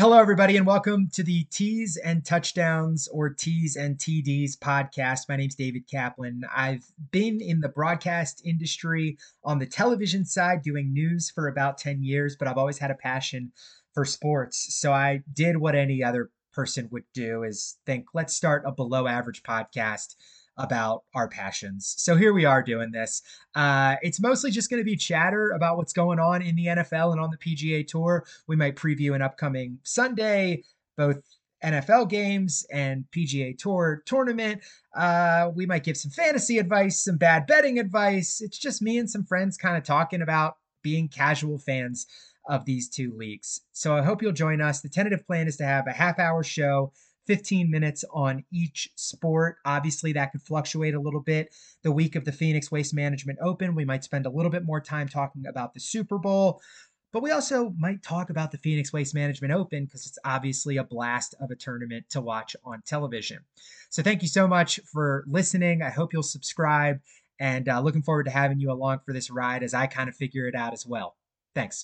Hello, everybody, and welcome to the Tees and Touchdowns or Tees and TDs podcast. My name's David Kaplan. I've been in the broadcast industry on the television side doing news for about 10 years, but I've always had a passion for sports. So I did what any other person would do is think, let's start a below average podcast about our passions. So here we are doing this. Uh, it's mostly just going to be chatter about what's going on in the NFL and on the PGA Tour. We might preview an upcoming Sunday, both NFL games and PGA Tour tournament. Uh, we might give some fantasy advice, some bad betting advice. It's just me and some friends kind of talking about being casual fans of these two leagues. So I hope you'll join us. The tentative plan is to have a half hour show 15 minutes on each sport. Obviously, that could fluctuate a little bit. The week of the Phoenix Waste Management Open, we might spend a little bit more time talking about the Super Bowl. But we also might talk about the Phoenix Waste Management Open because it's obviously a blast of a tournament to watch on television. So thank you so much for listening. I hope you'll subscribe and uh, looking forward to having you along for this ride as I kind of figure it out as well. Thanks.